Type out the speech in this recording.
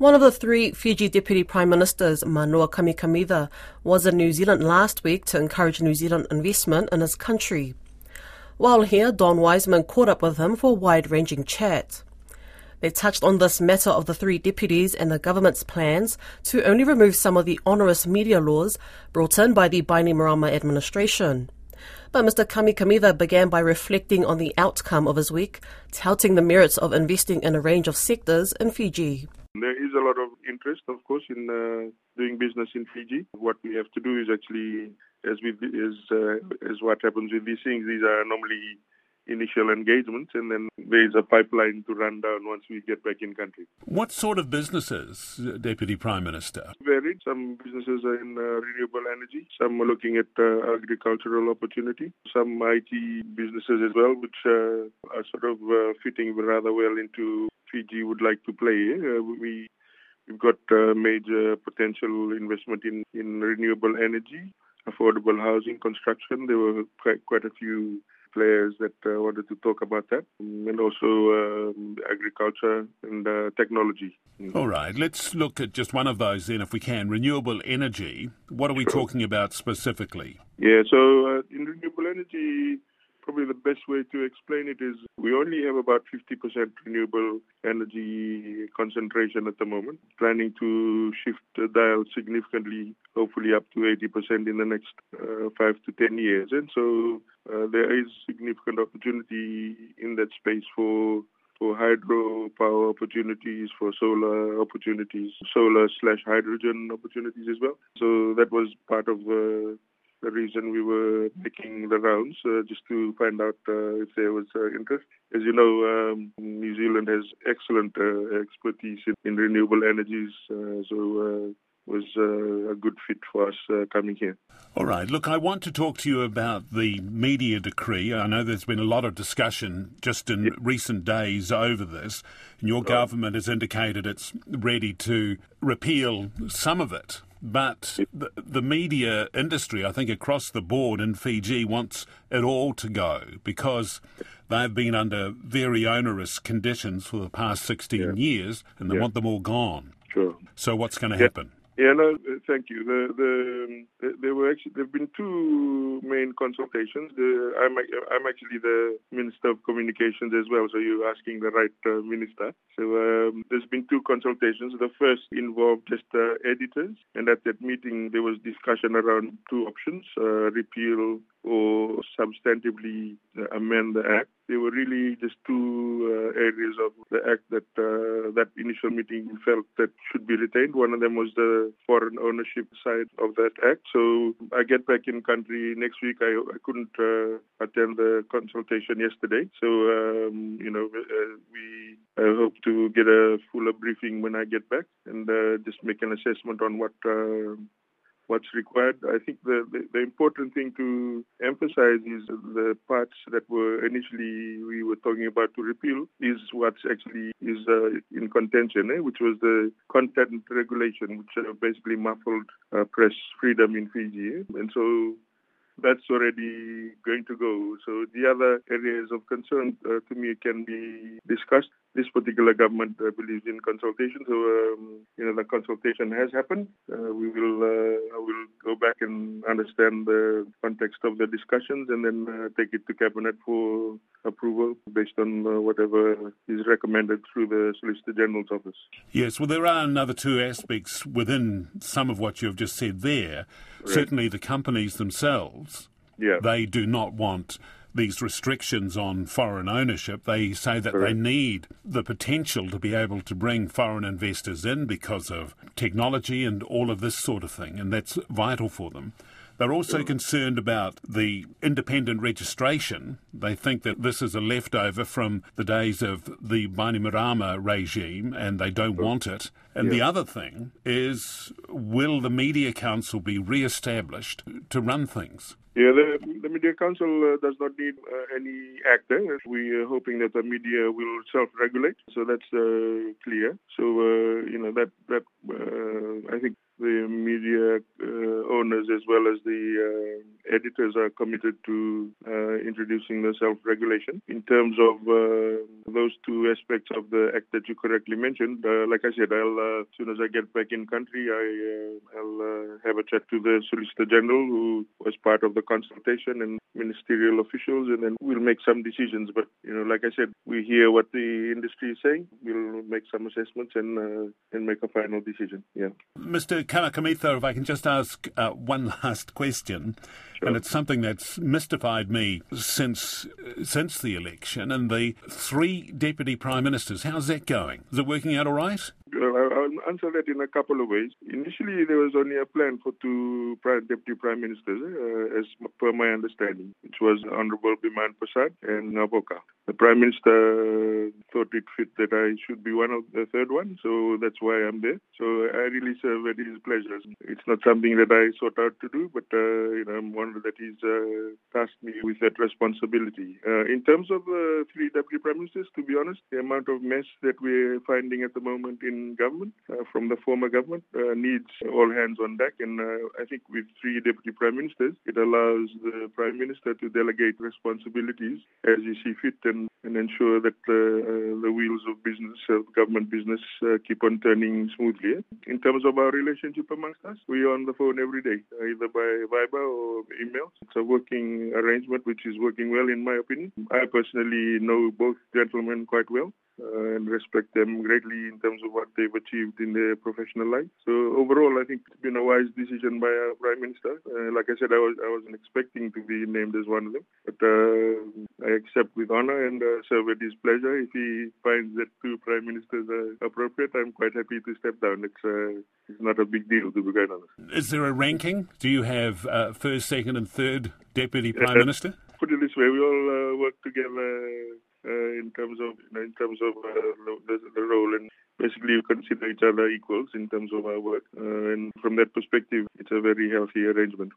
One of the three Fiji Deputy Prime Ministers, Manoa Kamikamica, was in New Zealand last week to encourage New Zealand investment in his country. While here, Don Wiseman caught up with him for a wide ranging chat. They touched on this matter of the three deputies and the government's plans to only remove some of the onerous media laws brought in by the Bainimarama administration. But Mr. Kamikamica began by reflecting on the outcome of his week, touting the merits of investing in a range of sectors in Fiji. There is a lot of interest, of course, in uh, doing business in Fiji. What we have to do is actually, as we as uh, as what happens with these things, these are normally initial engagements, and then there is a pipeline to run down once we get back in country. What sort of businesses, Deputy Prime Minister? Varied. Some businesses are in uh, renewable energy. Some are looking at uh, agricultural opportunity. Some IT businesses as well, which uh, are sort of uh, fitting rather well into Fiji would like to play. Uh, we we've got uh, major potential investment in in renewable energy, affordable housing, construction. There were quite quite a few players that uh, wanted to talk about that, and also um, agriculture and uh, technology. All right, let's look at just one of those then, if we can. Renewable energy. What are we sure. talking about specifically? Yeah, so uh, in renewable energy, probably the best way to explain it is we only have about 50% renewable energy concentration at the moment, planning to shift the dial significantly, hopefully up to 80% in the next uh, five to 10 years. And so uh, there is significant opportunity in that space for for hydro power opportunities, for solar opportunities, solar slash hydrogen opportunities as well. So that was part of uh, the reason we were making the rounds, uh, just to find out uh, if there was uh, interest. As you know, um, New Zealand has excellent uh, expertise in, in, renewable energies, uh, so uh, was a good fit for us coming here. All right. Look, I want to talk to you about the media decree. I know there's been a lot of discussion just in recent days over this, and your government has indicated it's ready to repeal some of it. But the, the, media industry, I think across the board in Fiji, wants it all to go because they've been under very onerous conditions for the past 16 yeah. years and they yeah. want them all gone. Sure. So, what's going to yeah. happen? Yeah, no, uh, thank you. The, the, um, there were actually there have been two main consultations. The, I'm I'm actually the Minister of Communications as well, so you're asking the right uh, minister. So um, there's been two consultations. The first involved just uh, editors, and at that meeting there was discussion around two options: uh, repeal or substantively uh, amend the act. There were really just two uh, areas of the act that uh, that initial meeting felt that should be retained. One of them was the foreign ownership side of that act. So I get back in country next week. I, I couldn't uh, attend the consultation yesterday. So um, you know uh, we hope to get a fuller briefing when I get back and uh, just make an assessment on what what's required. I think the, the, the, important thing to emphasize is the parts that were initially we were talking about to repeal is what actually is uh, in contention, eh? which was the content regulation, which uh, basically muffled uh, press freedom in Fiji. Eh? And so that's already going to go. So the other areas of concern uh, to me can be discussed. This particular government uh, believes in consultation, so um, you know the consultation has happened. Uh, we will uh, will go back and understand the context of the discussions, and then uh, take it to cabinet for approval based on uh, whatever is recommended through the Solicitor General's office. Yes, well, there are another two aspects within some of what you've just said there. Right. Certainly, the companies themselves, yeah. they do not want these restrictions on foreign ownership. They say that they need the potential to be able to bring foreign investors in because of technology and all of this sort of thing, and that's vital for them. They're also mm. concerned about the independent registration. They think that this is a leftover from the days of the Bainimarama regime and they don't want it. And yeah. the other thing is will the Media Council be re established to run things? Yeah, the, the Media Council uh, does not need uh, any actor. We are hoping that the media will self-regulate, so that's uh, clear. So uh, you know that that uh, I think the media uh, owners as well as the uh, editors are committed to uh, introducing the self-regulation. In terms of uh, those two aspects of the act that you correctly mentioned, uh, like I said, I'll uh, as soon as I get back in country, I, will have a chat to the Solicitor General, who was part of the consultation, and ministerial officials, and then we'll make some decisions. But you know, like I said, we hear what the industry is saying. We'll make some assessments and and make a final decision. Yeah, Mr. Kamikamica, if I can just ask uh, one last question. Sure. And it's something that's mystified me since since the election. And the three deputy prime ministers, how's that going? Is it working out all right? Answer that in a couple of ways. Initially, there was only a plan for two deputy prime ministers, uh, as per my understanding, which was Honorable Biman Prasad and Gavoka. The prime minister thought it fit that I should be one of the third one, so that's why I'm there. So I really serve at his pleasure. It's not something that I sought out to do, but uh, you know, I'm honored that he's uh, tasked me with that responsibility. Uh, in terms of the three deputy prime ministers, to be honest, the amount of mess that we're finding at the moment in government uh, from the former government uh, needs all hands on deck. And uh, I think with three deputy prime ministers, it allows the prime minister to delegate responsibilities as you see fit and, and ensure that the wheels of business, of government business, keep on turning smoothly. In terms of our relationship amongst us, we are on the phone every day, either by Viber or email. It's a working arrangement which is working well, in my opinion. I personally know both gentlemen quite well uh, and respect them greatly in terms of what they've achieved in their professional life. So overall, I think it's been a wise decision by our prime minister. Uh, like I said, I was I wasn't expecting to be named as one of them, but uh, accept with honor and uh, serve at his pleasure. If he finds that two prime ministers are appropriate, I'm quite happy to step down. It's uh, it's not a big deal to be quite honest. Is there a ranking? Do you have uh, first, second, and third deputy prime minister? Put it this way: we all work together uh, in terms of you know, in terms of uh, the, the role and basically you consider each other equals in terms of our work uh, and from that perspective it's a very healthy arrangement